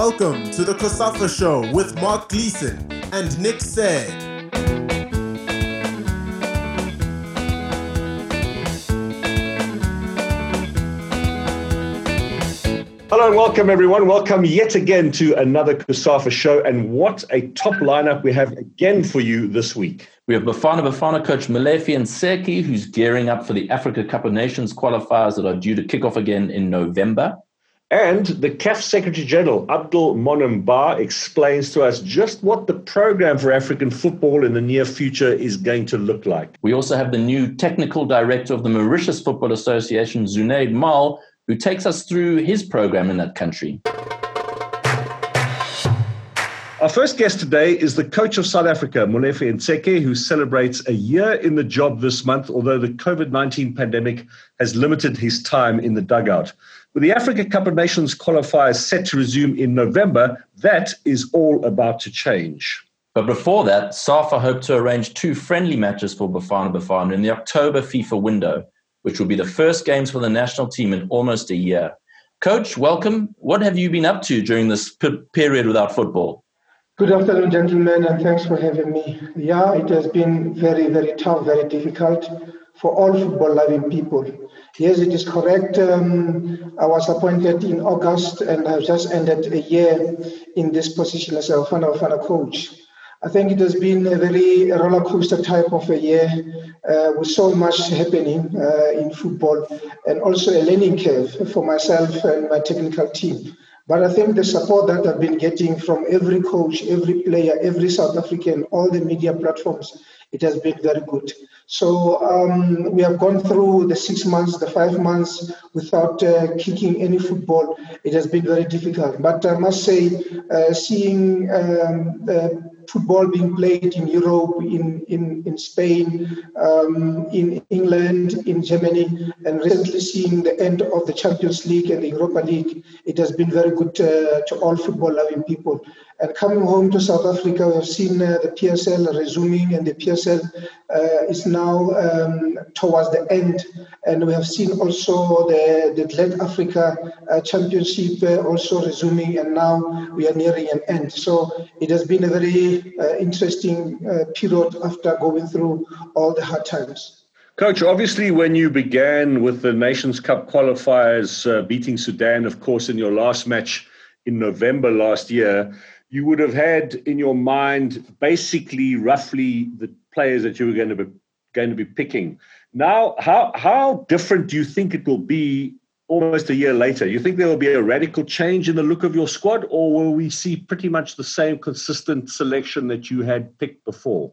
Welcome to the COSAFA Show with Mark Gleeson and Nick Said. Hello and welcome, everyone. Welcome yet again to another COSAFA show. And what a top lineup we have again for you this week. We have Bafana Bafana coach Molefi Ntseki, who's gearing up for the Africa Cup of Nations qualifiers that are due to kick off again in November. And the CAF Secretary General, Abdelmounaïm Bah, explains to us just what the program for African football in the near future is going to look like. We also have the new technical director of the Mauritius Football Association, Zunaid Mall, who takes us through his program in that country. Our first guest today is the coach of South Africa, Molefi Ntseki, who celebrates a year in the job this month, although the COVID 19 pandemic has limited his time in the dugout. With the Africa Cup of Nations qualifiers set to resume in November, that is all about to change. But before that, SAFA hoped to arrange two friendly matches for Bafana Bafana in the October FIFA window, which will be the first games for the national team in almost a year. Coach, welcome. What have you been up to during this p- period without football? Good afternoon, gentlemen, and thanks for having me. Yeah, it has been very, very tough, very difficult for all football loving people. Yes, it is correct. Um, I was appointed in August and I've just ended a year in this position as a Bafana Bafana coach. I think it has been a very roller coaster type of a year uh, with so much happening uh, in football and also a learning curve for myself and my technical team. But I think the support that I've been getting from every coach, every player, every South African, all the media platforms, it has been very good. So um, we have gone through the six months, the five months without uh, kicking any football. It has been very difficult. But I must say, uh, seeing um, football being played in Europe, in, in, in Spain, um, in England, in Germany, and recently seeing the end of the Champions League and the Europa League, it has been very good uh, to all football loving people. And coming home to South Africa, we have seen uh, the PSL resuming, and the PSL uh, is now um, towards the end. And we have seen also the, the GladAfrica uh, Championship uh, also resuming, and now we are nearing an end. So it has been a very uh, interesting uh, period after going through all the hard times. Coach, obviously, when you began with the Nations Cup qualifiers, beating Sudan, of course, in your last match in November last year, you would have had in your mind basically roughly the players that you were going to be going to be picking. Now, how how different do you think it will be almost a year later? You think there will be a radical change in the look of your squad, or will we see pretty much the same consistent selection that you had picked before?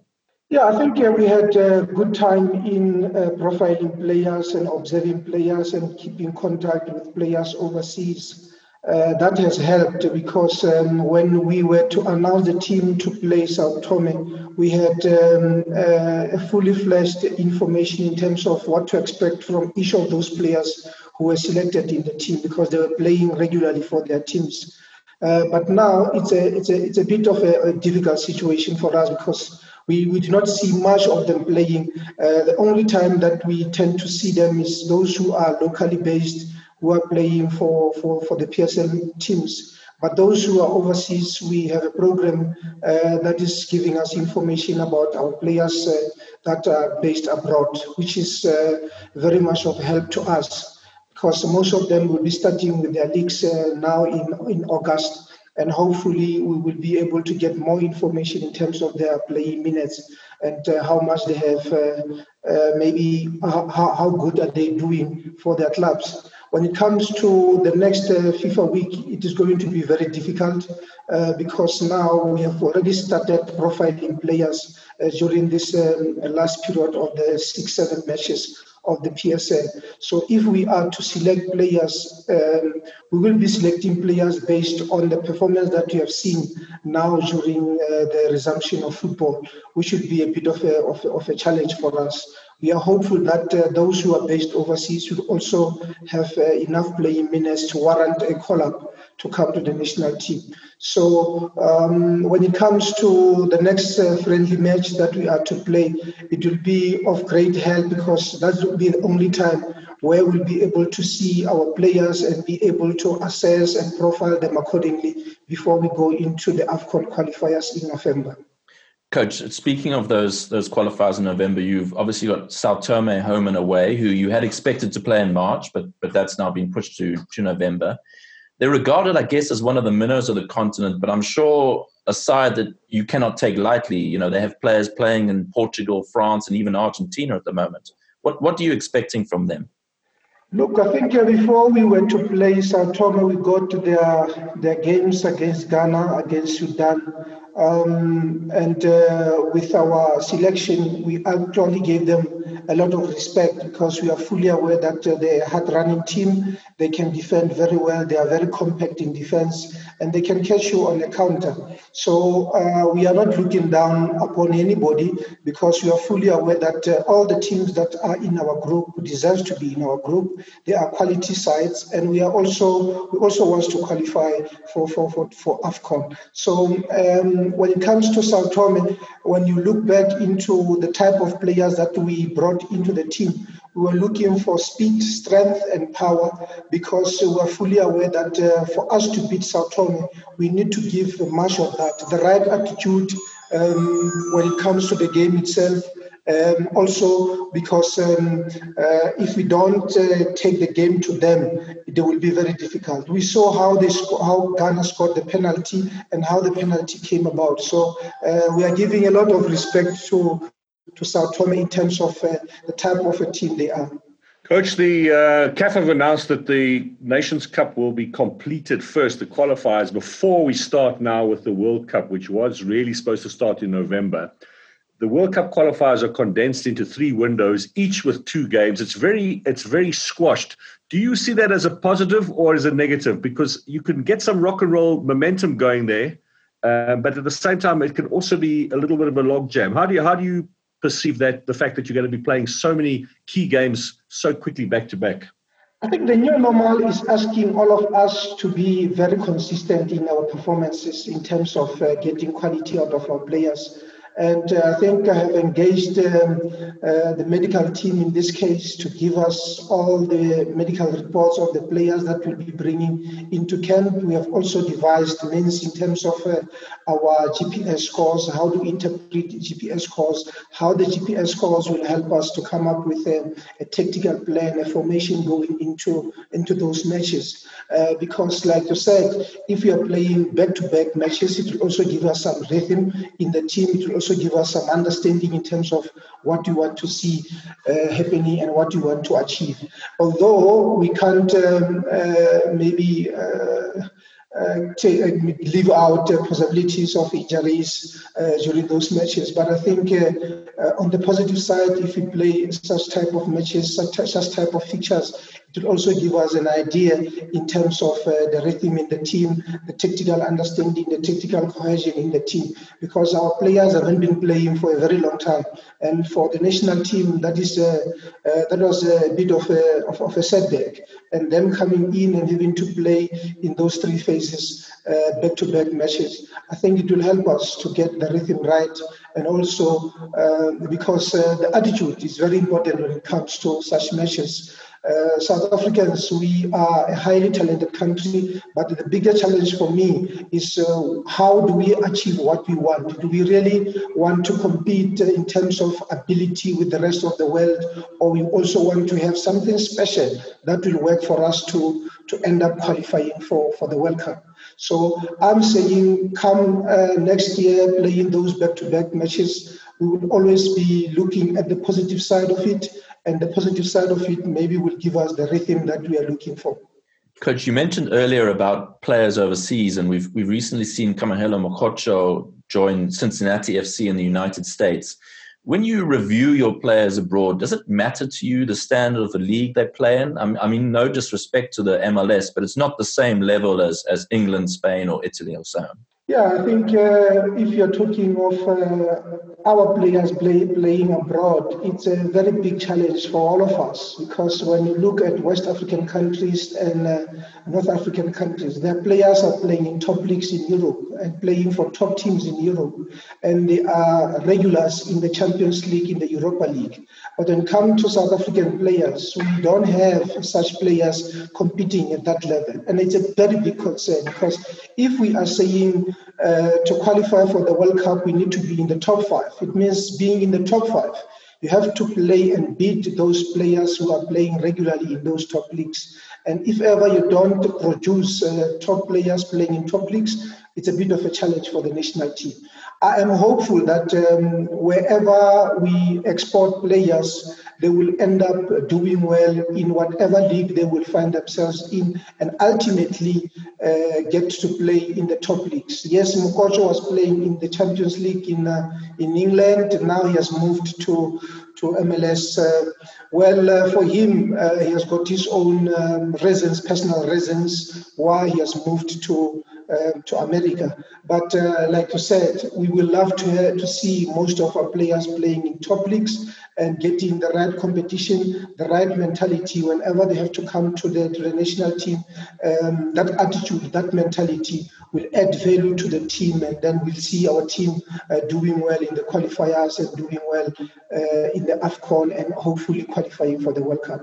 Yeah, I think uh, we had a good time in uh, profiling players and observing players and keeping contact with players overseas. Uh, that has helped because um, when we were to announce the team to play Sao Tome, we had um, uh, a fully fleshed information in terms of what to expect from each of those players who were selected in the team because they were playing regularly for their teams. Uh, but now it's a it's a it's a bit of a, a difficult situation for us because we, we do not see much of them playing. Uh, the only time that we tend to see them is those who are locally based who are playing for, for, for the PSL teams. But those who are overseas, we have a program uh, that is giving us information about our players uh, that are based abroad, which is uh, very much of help to us because most of them will be starting with their leagues uh, now in, in August. And hopefully, we will be able to get more information in terms of their playing minutes and uh, how much they have, uh, maybe how, how good are they doing for their clubs. When it comes to the next uh, FIFA week, it is going to be very difficult uh, because now we have already started profiling players uh, during this um, last period of the six, seven matches of the PSL. So if we are to select players, um, we will be selecting players based on the performance that we have seen now during uh, the resumption of football, which should be a bit of a, of of a challenge for us. We are hopeful that uh, those who are based overseas should also have uh, enough playing minutes to warrant a call up to come to the national team. So um, when it comes to the next uh, friendly match that we are to play, it will be of great help because that will be the only time where we'll be able to see our players and be able to assess and profile them accordingly before we go into the AFCON qualifiers in November. Coach, speaking of those those qualifiers in November, you've obviously got Sao Tome home and away, who you had expected to play in March, but but that's now been pushed to, to November. They're regarded, I guess, as one of the minnows of the continent, but I'm sure a side that you cannot take lightly. You know, they have players playing in Portugal, France, and even Argentina at the moment. What what are you expecting from them? Look, I think before we went to play Sao Tome, we got to their their games against Ghana, against Sudan, um, and uh, with our selection, we actually gave them a lot of respect because we are fully aware that uh, they had running team. They can defend very well. They are very compact in defense and they can catch you on the counter. So uh, we are not looking down upon anybody because we are fully aware that uh, all the teams that are in our group deserve to be in our group. They are quality sides and we are also we also want to qualify for, for, for, for AFCON. So um, when it comes to Sao Tome, when you look back into the type of players that we brought into the team, we were looking for speed, strength, and power because we are fully aware that uh, for us to beat Sao Tome, we need to give much of that. The right attitude um, when it comes to the game itself, um, also, because um, uh, if we don't uh, take the game to them, it will be very difficult. We saw how they how Ghana scored the penalty and how the penalty came about. So uh, we are giving a lot of respect to to Sao Tome in terms of uh, the type of a team they are. Coach, the uh, CAF have announced that the Nations Cup will be completed first, the qualifiers, before we start now with the World Cup, which was really supposed to start in November the World Cup qualifiers are condensed into three windows, each with two games. It's very it's very squashed. Do you see that as a positive or as a negative? Because you can get some rock and roll momentum going there, uh, but at the same time, it can also be a little bit of a logjam. How do you how do you perceive that the fact that you're going to be playing so many key games so quickly back to back? I think the new normal is asking all of us to be very consistent in our performances in terms of uh, getting quality out of our players. And uh, I think I have engaged um, uh, the medical team in this case to give us all the medical reports of the players that we'll be bringing into camp. We have also devised means in terms of uh, our GPS scores, how to interpret GPS scores, how the GPS scores will help us to come up with a, a tactical plan, a formation going into, into those matches. Uh, because, like you said, if you are playing back to back matches, it will also give us some rhythm in the team. It will also give us some understanding in terms of what you want to see uh, happening and what you want to achieve. Although we can't um, uh, maybe uh, uh, uh, leave out uh, possibilities of injuries during those matches. But I think on the positive side, if we play such type of matches, such, such type of features, it will also give us an idea in terms of uh, the rhythm in the team, the tactical understanding, the tactical cohesion in the team, because our players haven't been playing for a very long time, and for the national team, that is uh, uh, that was a bit of a of, of, a setback, and them coming in and having to play in those three phases, uh, back-to-back matches, I think it will help us to get the rhythm right, and also uh, because uh, the attitude is very important when it comes to such matches. Uh, South Africans, we are a highly talented country, but the bigger challenge for me is uh, how do we achieve what we want? Do we really want to compete in terms of ability with the rest of the world, or we also want to have something special that will work for us to, to end up qualifying for, for the World Cup? So I'm saying come uh, next year, playing those back to back matches, we will always be looking at the positive side of it and the positive side of it maybe will give us the rhythm that we are looking for. Coach, you mentioned earlier about players overseas, and we've we've recently seen Kamohelo Mokotjo join Cincinnati FC in the United States. When you review your players abroad, does it matter to you the standard of the league they play in? I mean, no disrespect to the MLS, but it's not the same level as, as England, Spain, or Italy or so on. Yeah, I think uh, if you're talking of uh, our players play, playing abroad, it's a very big challenge for all of us because when you look at West African countries and uh, North African countries, their players are playing in top leagues in Europe and playing for top teams in Europe, and they are regulars in the Champions League, in the Europa League. But when it comes to South African players, we don't have such players competing at that level, and it's a very big concern because if we are saying uh, to qualify for the World Cup, we need to be in the top five. It means being in the top five. You have to play and beat those players who are playing regularly in those top leagues. And if ever you don't produce uh, top players playing in top leagues, it's a bit of a challenge for the national team. I am hopeful that um, wherever we export players, they will end up doing well in whatever league they will find themselves in and ultimately uh, get to play in the top leagues. Yes, Mokotjo was playing in the Champions League in, uh, in England. Now he has moved to, to MLS. Uh, well, uh, for him, uh, he has got his own um, reasons, personal reasons, why he has moved to um, to America. But uh, like you said, we will love to, to see most of our players playing in top leagues and getting the right competition, the right mentality whenever they have to come to the, to the national team. Um, that attitude, that mentality will add value to the team, and then we'll see our team uh, doing well in the qualifiers and doing well uh, in the AFCON and hopefully qualifying for the World Cup.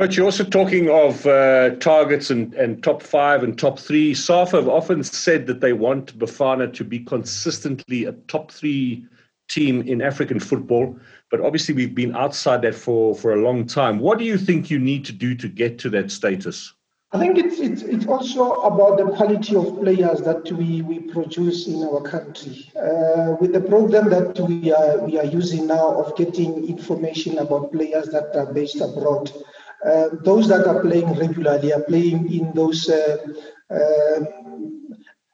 Coach, you're also talking of uh, targets and, and top five and top three. SAFA have often said that they want Bafana to be consistently a top three team in African football, but obviously we've been outside that for, for a long time. What do you think you need to do to get to that status? I think it's, it's, it's also about the quality of players that we, we produce in our country. Uh, with the program that we are, we are using now of getting information about players that are based abroad, those that are playing regularly are playing in those uh, uh,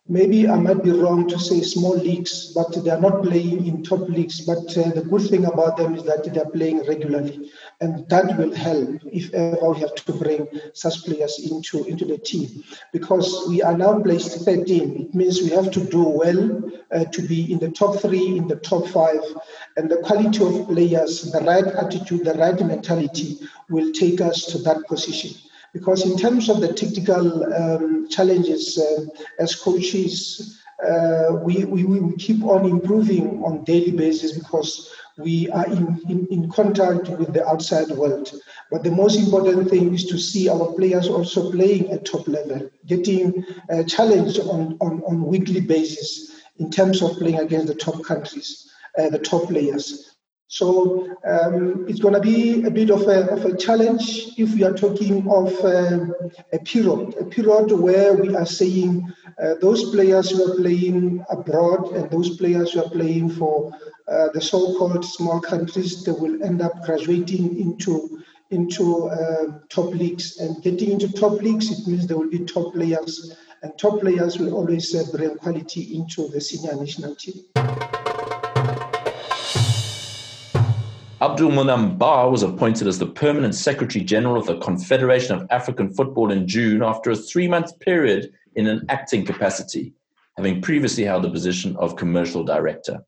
maybe I might be wrong to say small leagues, but they are not playing in top leagues. But uh, the good thing about them is that they are playing regularly, and that will help if ever we have to bring such players into into the team, because we are now placed 13. It means we have to do well uh, to be in the top three, in the top five, and the quality of players, the right attitude, the right mentality will take us to that position. Because in terms of the technical um, challenges uh, as coaches, uh, we, we, we keep on improving on daily basis because we are in, in, in contact with the outside world. But the most important thing is to see our players also playing at top level, getting uh, challenged on, on, on weekly basis in terms of playing against the top countries, uh, the top players. So um, it's going to be a bit of a, of a challenge if we are talking of uh, a period, a period where we are saying uh, those players who are playing abroad and those players who are playing for uh, the so-called small countries, they will end up graduating into into uh, top leagues and getting into top leagues. It means there will be top players, and top players will always uh, bring quality into the senior national team. Abdelmounaïm Bah was appointed as the permanent Secretary General of the Confederation of African Football in June after a three month period in an acting capacity, having previously held the position of Commercial Director.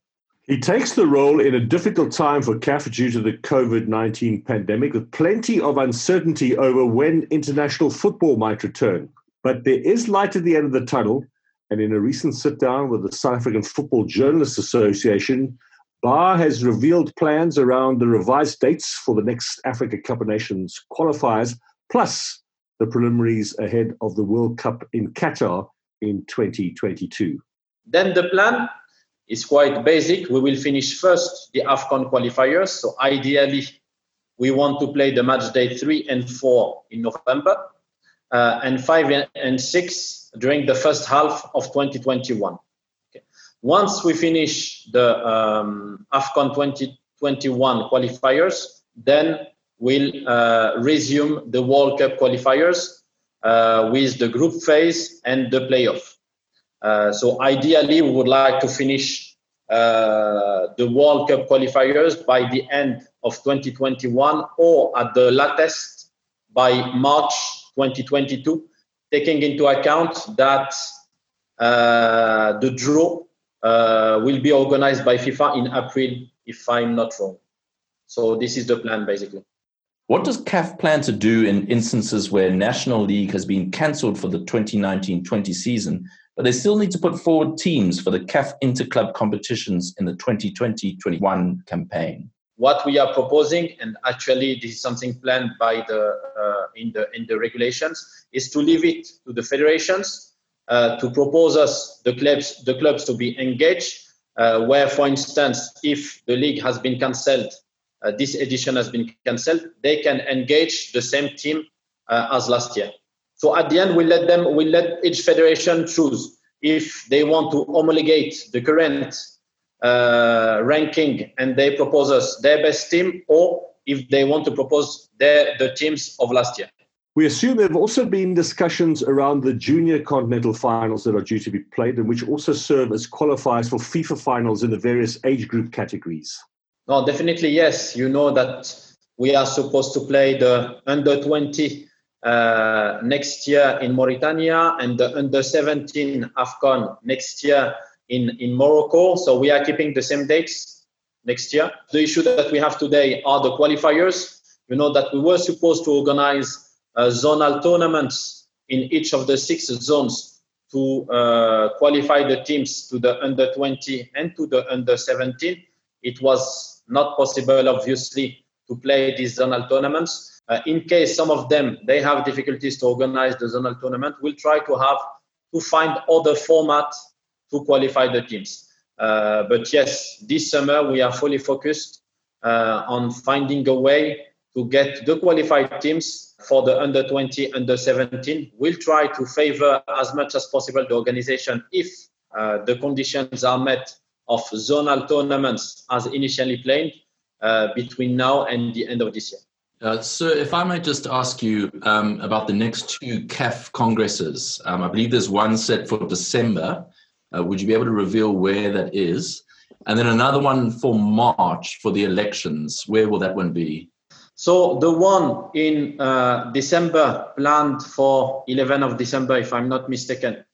He takes the role in a difficult time for CAF due to the COVID 19 pandemic, with plenty of uncertainty over when international football might return. But there is light at the end of the tunnel, and in a recent sit down with the South African Football Journalists Association, Bah has revealed plans around the revised dates for the next Africa Cup of Nations qualifiers, plus the preliminaries ahead of the World Cup in Qatar in 2022. Then the plan is quite basic. We will finish first the AFCON qualifiers. So ideally, we want to play the match day three and four in November, uh, and five and six during the first half of 2021. Once we finish the um, AFCON 2021 qualifiers, then we'll uh, resume the World Cup qualifiers uh, with the group phase and the playoff. Uh, so ideally, we would like to finish uh, the World Cup qualifiers by the end of 2021 or at the latest by March 2022, taking into account that Uh, the draw uh, will be organized by FIFA in April, if I'm not wrong. So this is the plan, basically. What does CAF plan to do in instances where National League has been cancelled for the 2019-20 season, but they still need to put forward teams for the CAF interclub competitions in the 2020-21 campaign? What we are proposing, and actually this is something planned by the uh, in the in the regulations, is to leave it to the federations uh, to propose us the clubs the clubs to be engaged. Uh, where, for instance, if the league has been cancelled uh, this edition has been cancelled, they can engage the same team uh, as last year. So at the end, we let them, we let each federation choose if they want to homologate the current uh, ranking and they propose us their best team, or if they want to propose their, the teams of last year. We assume there have also been discussions around the junior continental finals that are due to be played and which also serve as qualifiers for FIFA finals in the various age group categories. No, definitely yes. You know that we are supposed to play the under 20 uh, next year in Mauritania and the under 17 AFCON next year in, in Morocco. So we are keeping the same dates next year. The issue that we have today are the qualifiers. You know that we were supposed to organize uh, zonal tournaments in each of the six zones to uh, qualify the teams to the under 20 and to the under 17. It was not possible, obviously, to play these zonal tournaments. Uh, in case some of them they have difficulties to organize the zonal tournament, we'll try to have to find other format to qualify the teams. Uh, but yes, this summer we are fully focused uh, on finding a way to get the qualified teams for the under 20, under 17. We'll try to favor as much as possible the organization if uh, the conditions are met of zonal tournaments as initially planned uh, between now and the end of this year. Uh, so, if I might just ask you um, about the next two CAF congresses, um, I believe there's one set for December. Uh, would you be able to reveal where that is? And then another one for March for the elections. Where will that one be? So the one in uh, December, planned for 11 of December, if I'm not mistaken,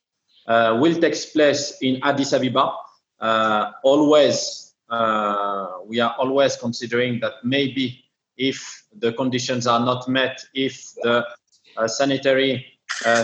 uh, will take place in Addis Ababa uh, always we are always considering that maybe if the conditions are not met, if the uh, sanitary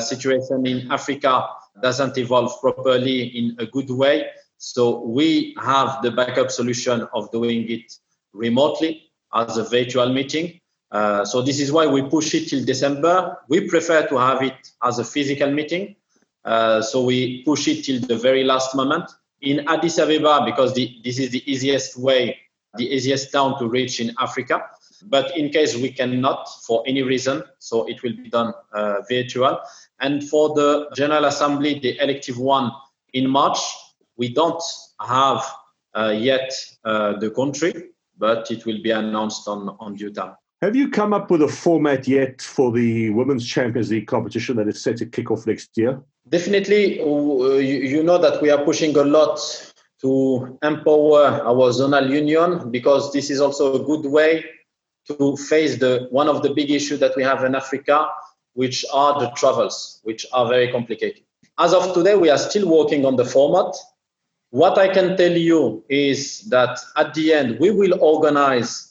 situation in Africa doesn't evolve properly in a good way, so we have the backup solution of doing it remotely as a virtual meeting. Uh, so this is why we push it till December. We prefer to have it as a physical meeting. Uh, so we push it till the very last moment in Addis Ababa because the, this is the easiest way, the easiest town to reach in Africa. But in case we cannot for any reason, so it will be done uh, virtual. And for the General Assembly, the elective one in March, we don't have uh, yet uh, the country, but it will be announced on, on due time. Have you come up with a format yet for the Women's Champions League competition that is set to kick off next year? Definitely, uh, you know that we are pushing a lot to empower our zonal union because this is also a good way to face the one of the big issues that we have in Africa, which are the travels, which are very complicated. As of today, we are still working on the format. What I can tell you is that at the end, we will organize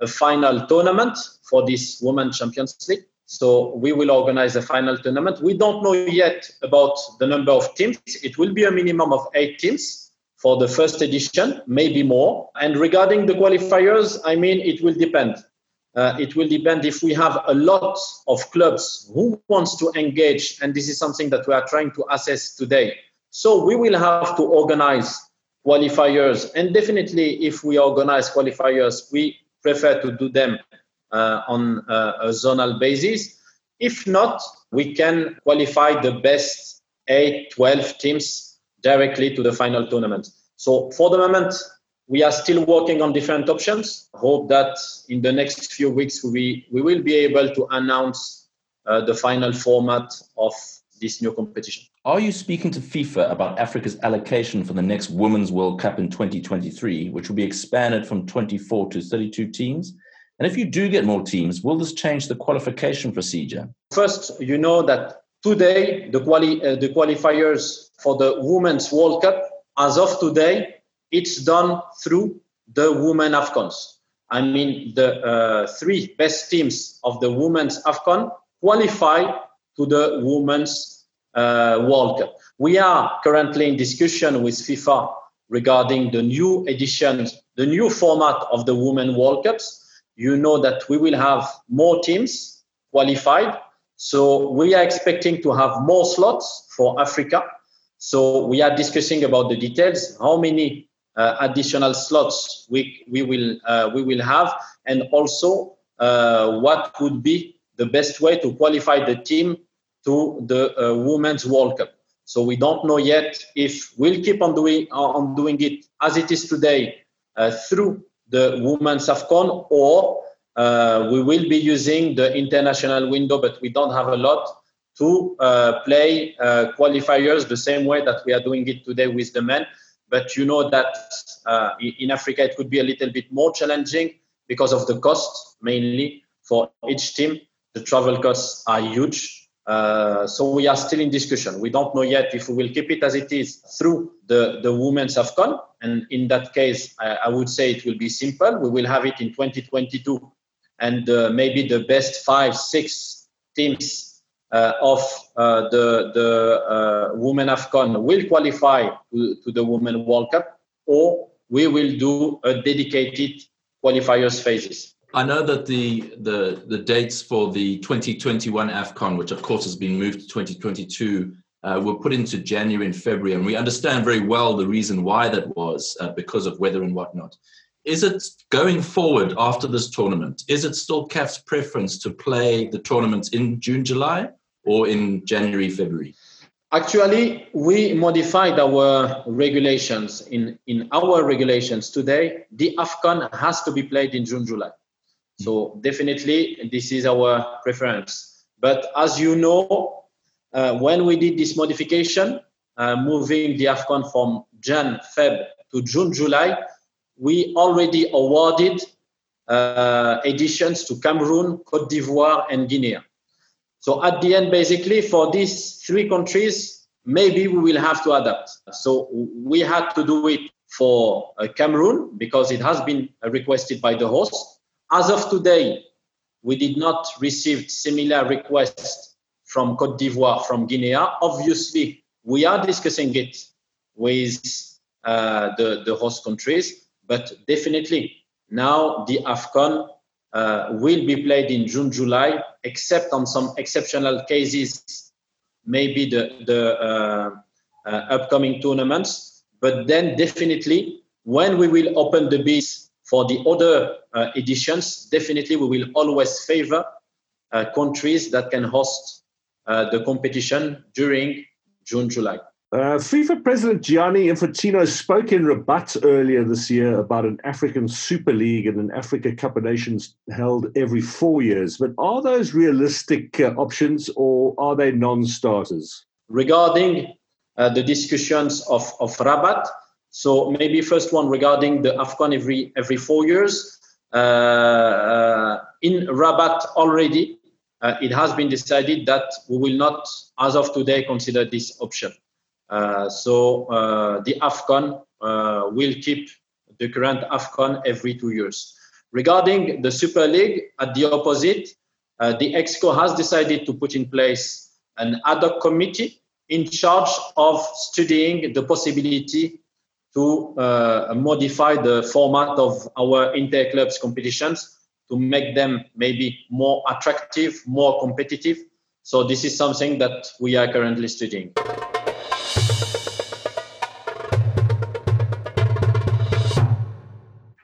a final tournament for this Women Champions League. So we will organize a final tournament. We don't know yet about the number of teams. It will be a minimum of eight teams for the first edition, maybe more. And regarding the qualifiers, I mean, it will depend. Uh, it will depend if we have a lot of clubs who wants to engage, and this is something that we are trying to assess today. So we will have to organize qualifiers, and definitely, if we organize qualifiers, we prefer to do them uh, on uh, a zonal basis. If not, we can qualify the best 8, 12 teams directly to the final tournament. So for the moment, we are still working on different options. Hope that in the next few weeks we, we will be able to announce uh, the final format of this new competition. Are you speaking to FIFA about Africa's allocation for the next Women's World Cup in 2023, which will be expanded from 24 to 32 teams? And if you do get more teams, will this change the qualification procedure? First, you know that today, the, quali- uh, the qualifiers for the Women's World Cup, as of today, it's done through the Women AFCONs. I mean, the uh, three best teams of the Women's AFCON qualify to the Women's World Cup. We are currently in discussion with FIFA regarding the new editions, the new format of the Women World Cups. You know that we will have more teams qualified. So we are expecting to have more slots for Africa. So we are discussing about the details, how many uh, additional slots we, we, will, uh, we will have, and also uh, what would be the best way to qualify the team to the uh, Women's World Cup. So we don't know yet if we'll keep on doing on doing it as it is today uh, through the Women's AFCON, or uh, we will be using the international window, but we don't have a lot to uh, play uh, qualifiers the same way that we are doing it today with the men. But you know that uh, in Africa it could be a little bit more challenging because of the cost mainly for each team. The travel costs are huge. Uh, so we are still in discussion. We don't know yet if we will keep it as it is through the, the Women's AFCON. And in that case, I, I, would say it will be simple. We will have it in 2022. And uh, maybe the best five, six teams uh, of uh, the, the uh, Women AFCON will qualify to, to the Women World Cup, or we will do a dedicated qualifiers phases. I know that the the the dates for the 2021 AFCON, which of course has been moved to 2022, uh, were put into January and February, and we understand very well the reason why that was uh, because of weather and whatnot. Is it going forward after this tournament? Is it still CAF's preference to play the tournaments in June, July, or in January, February? Actually, we modified our regulations. In, in our regulations today, the AFCON has to be played in June, July. So definitely this is our preference. But as you know, uh, when we did this modification, uh, moving the AFCON from Jan, Feb to June, July, we already awarded uh, editions to Cameroon, Cote d'Ivoire, and Guinea. So at the end, basically, for these three countries, maybe we will have to adapt. So we had to do it for uh, Cameroon because it has been requested by the host. As of today, we did not receive similar requests from Cote d'Ivoire, from Guinea. Obviously, we are discussing it with uh, the, the host countries, but definitely now the AFCON uh, will be played in June, July, except on some exceptional cases, maybe the, the uh, uh upcoming tournaments. But then definitely, when we will open the bids for the other uh, editions, definitely we will always favor uh, countries that can host uh, the competition during June, July. Uh, FIFA President Gianni Infantino spoke in Rabat earlier this year about an African Super League and an Africa Cup of Nations held every four years. But are those realistic uh, options or are they non starters? Regarding uh, the discussions of, of Rabat, so maybe first one regarding the AFCON every every four years. Uh, uh, in Rabat already, uh, it has been decided that we will not, as of today, consider this option. Uh, so uh, the AFCON uh, will keep the current AFCON every two years. Regarding the Super League, at the opposite, the EXCO has decided to put in place an ad hoc committee in charge of studying the possibility to uh, modify the format of our interclubs competitions to make them maybe more attractive, more competitive. So this is something that we are currently studying.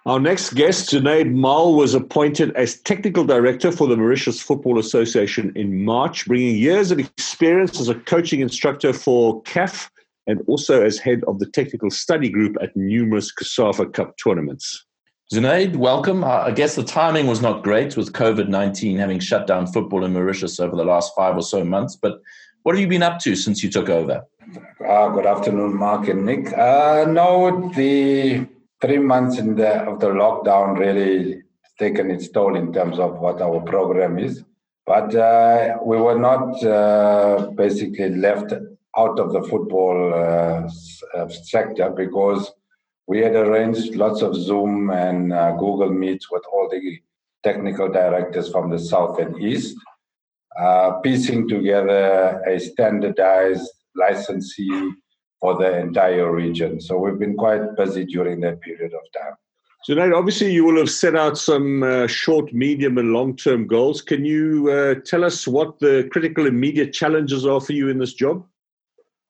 Our next guest, Junaid Mall, was appointed as technical director for the Mauritius Football Association in March, bringing years of experience as a coaching instructor for CAF and also as head of the technical study group at numerous COSAFA Cup tournaments. Zunaid, welcome. I guess the timing was not great with COVID 19 having shut down football in Mauritius over the last five or so months, but what have you been up to since you took over? Uh, good afternoon, Mark and Nick. Uh, no, the three months in the, of the lockdown really taken its toll in terms of what our program is. But uh, we were not uh, basically left out of the football uh, sector because we had arranged lots of Zoom and uh, Google Meets with all the technical directors from the South and East, uh, piecing together a standardized licensee for the entire region. So we've been quite busy during that period of time. Zunaid, obviously, you will have set out some uh, short, medium, and long term goals. Can you uh, tell us what the critical immediate challenges are for you in this job?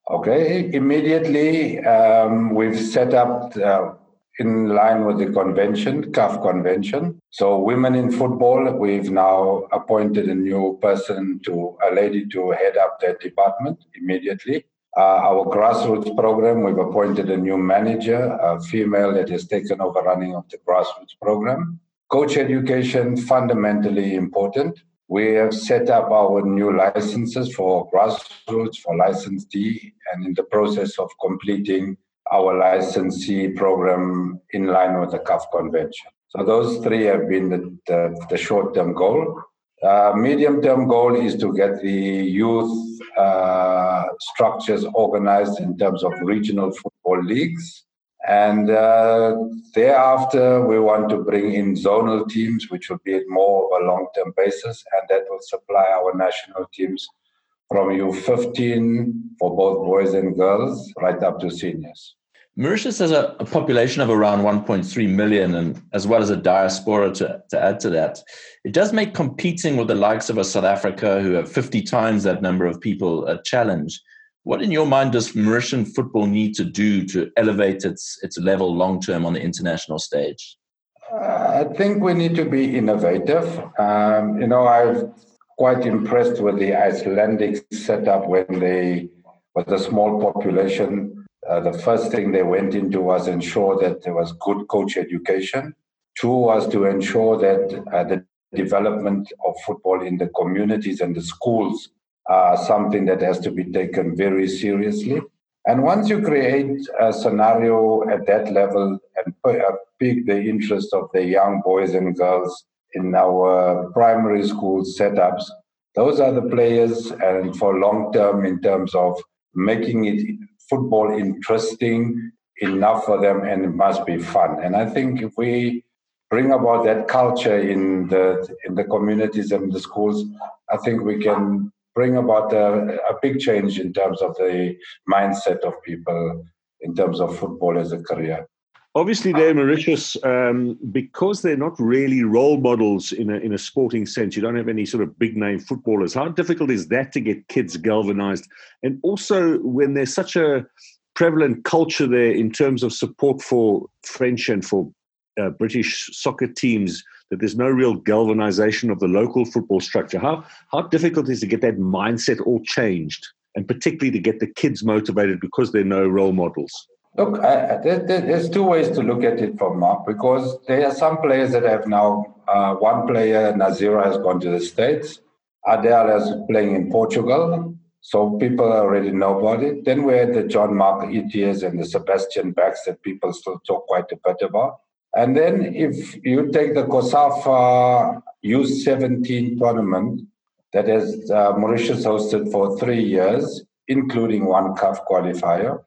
Okay, immediately um, we've set up uh, in line with the convention, CAF convention. So, women in football, we've now appointed a new person to a lady to head up that department immediately. Uh, our grassroots program, we've appointed a new manager, a female that has taken over running of the grassroots program. Coach education, fundamentally important. We have set up our new licenses for grassroots, for license D, and in the process of completing our licensee program in line with the CAF convention. So those three have been the, the, the short-term goal. Uh, medium-term goal is to get the youth uh, structures organized in terms of regional football leagues. And uh, thereafter, we want to bring in zonal teams, which will be more of a long term basis, and that will supply our national teams from U15 for both boys and girls, right up to seniors. Mauritius has a, a, population of around 1.3 million, and as well as a diaspora to, to add to that. It does make competing with the likes of a South Africa, who have 50 times that number of people, a challenge. What, in your mind, does Mauritian football need to do to elevate its, its level long term on the international stage? Uh, I think we need to be innovative. Um, you know, I'm quite impressed with the Icelandic setup when they, with a small population, uh, the first thing they went into was ensure that there was good coach education. Two was to ensure that uh, the development of football in the communities and the schools uh, something that has to be taken very seriously. And once you create a scenario at that level and uh, pique the interest of the young boys and girls in our primary school setups, those are the players, and for long term, in terms of making it football interesting enough for them, and it must be fun. And I think if we bring about that culture in the in the communities and the schools, I think we can bring about a, a big change in terms of the mindset of people in terms of football as a career. Obviously, they're Mauritius um, because they're not really role models in a, in a sporting sense. You don't have any sort of big name footballers. How difficult is that to get kids galvanized? And also, when there's such a prevalent culture there in terms of support for French and for uh, British soccer teams that there's no real galvanization of the local football structure. How how difficult is to get that mindset all changed, and particularly to get the kids motivated because there are no role models. Look, I, there, there's two ways to look at it from Mark because there are some players that have now. Uh, one player, Nazira, has gone to the States. Adele is playing in Portugal. So people already know about it. Then we had the John Mark Etiers and the Sebastian Bax that people still talk quite a bit about. And then if you take the COSAFA U17 tournament that has uh, Mauritius hosted for three years, including one CAF qualifier.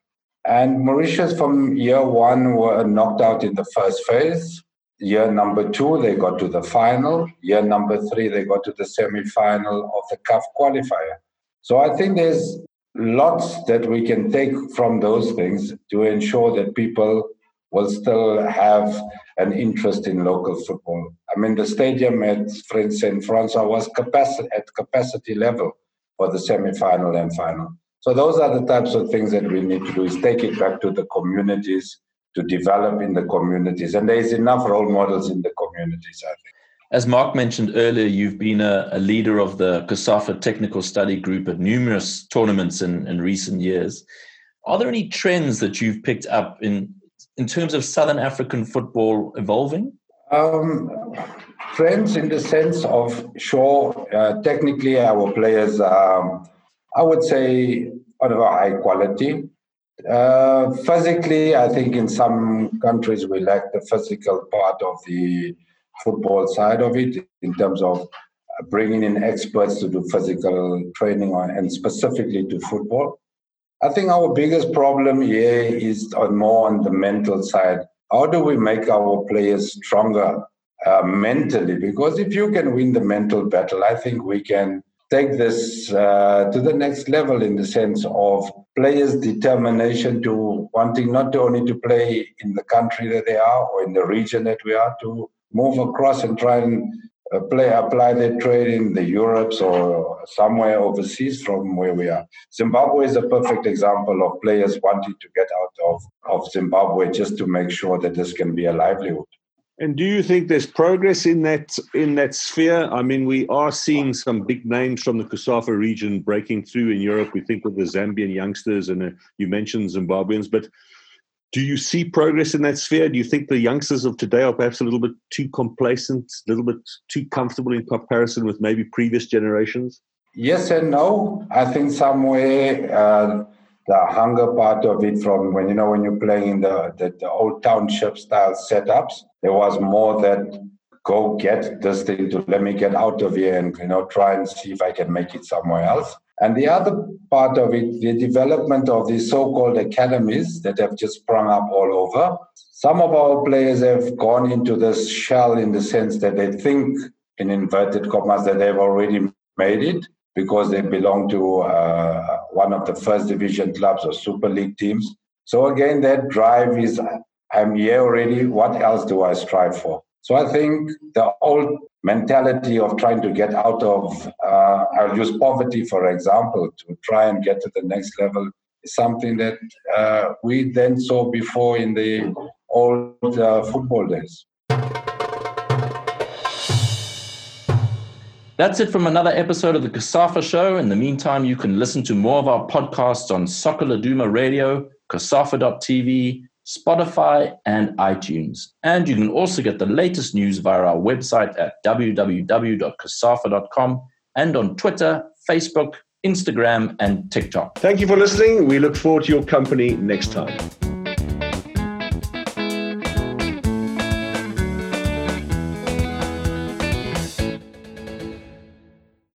And Mauritius from year one were knocked out in the first phase. Year number two, they got to the final. Year number three, they got to the semi-final of the CAF qualifier. So I think there's lots that we can take from those things to ensure that people will still have an interest in local football. I mean, the stadium at St. Francois was capacity, at capacity level for the semi-final and final. So those are the types of things that we need to do: is take it back to the communities to develop in the communities, and there is enough role models in the communities. I think. As Mark mentioned earlier, you've been a, a leader of the COSAFA Technical Study Group at numerous tournaments in, in recent years. Are there any trends that you've picked up in in terms of Southern African football evolving? Um, trends in the sense of, sure, uh, technically our players, um, I would say, of a high quality. Uh, physically, I think in some countries we lack the physical part of the football side of it in terms of bringing in experts to do physical training on, and specifically to football. I think our biggest problem here is more on the mental side. How do we make our players stronger uh, mentally? Because if you can win the mental battle, I think we can take this uh, to the next level in the sense of players' determination to wanting not only to play in the country that they are or in the region that we are, to move across and try and play apply their trade in the Europes or somewhere overseas from where we are. Zimbabwe is a perfect example of players wanting to get out of, of Zimbabwe just to make sure that this can be a livelihood. And do you think there's progress in that in that sphere? I mean, we are seeing some big names from the COSAFA region breaking through in Europe. We think of the Zambian youngsters, and uh, you mentioned Zimbabweans. But do you see progress in that sphere? Do you think the youngsters of today are perhaps a little bit too complacent, a little bit too comfortable in comparison with maybe previous generations? Yes and no. I think somewhere. Uh, the hunger part of it from when you know when you're playing in the, the, the old township style setups there was more that go get this thing to let me get out of here and you know try and see if i can make it somewhere else and the other part of it the development of these so-called academies that have just sprung up all over some of our players have gone into this shell in the sense that they think in inverted commas that they've already made it because they belong to uh, one of the first division clubs or Super League teams. So again, that drive is I'm here already. What else do I strive for? So I think the old mentality of trying to get out of, uh, I'll use poverty for example, to try and get to the next level is something that uh, we then saw before in the old uh, football days. That's it from another episode of the COSAFA Show. In the meantime, you can listen to more of our podcasts on Soccer Laduma Radio, COSAFA.tv, Spotify, and iTunes. And you can also get the latest news via our website at www.cosafa.com and on Twitter, Facebook, Instagram, and TikTok. Thank you for listening. We look forward to your company next time.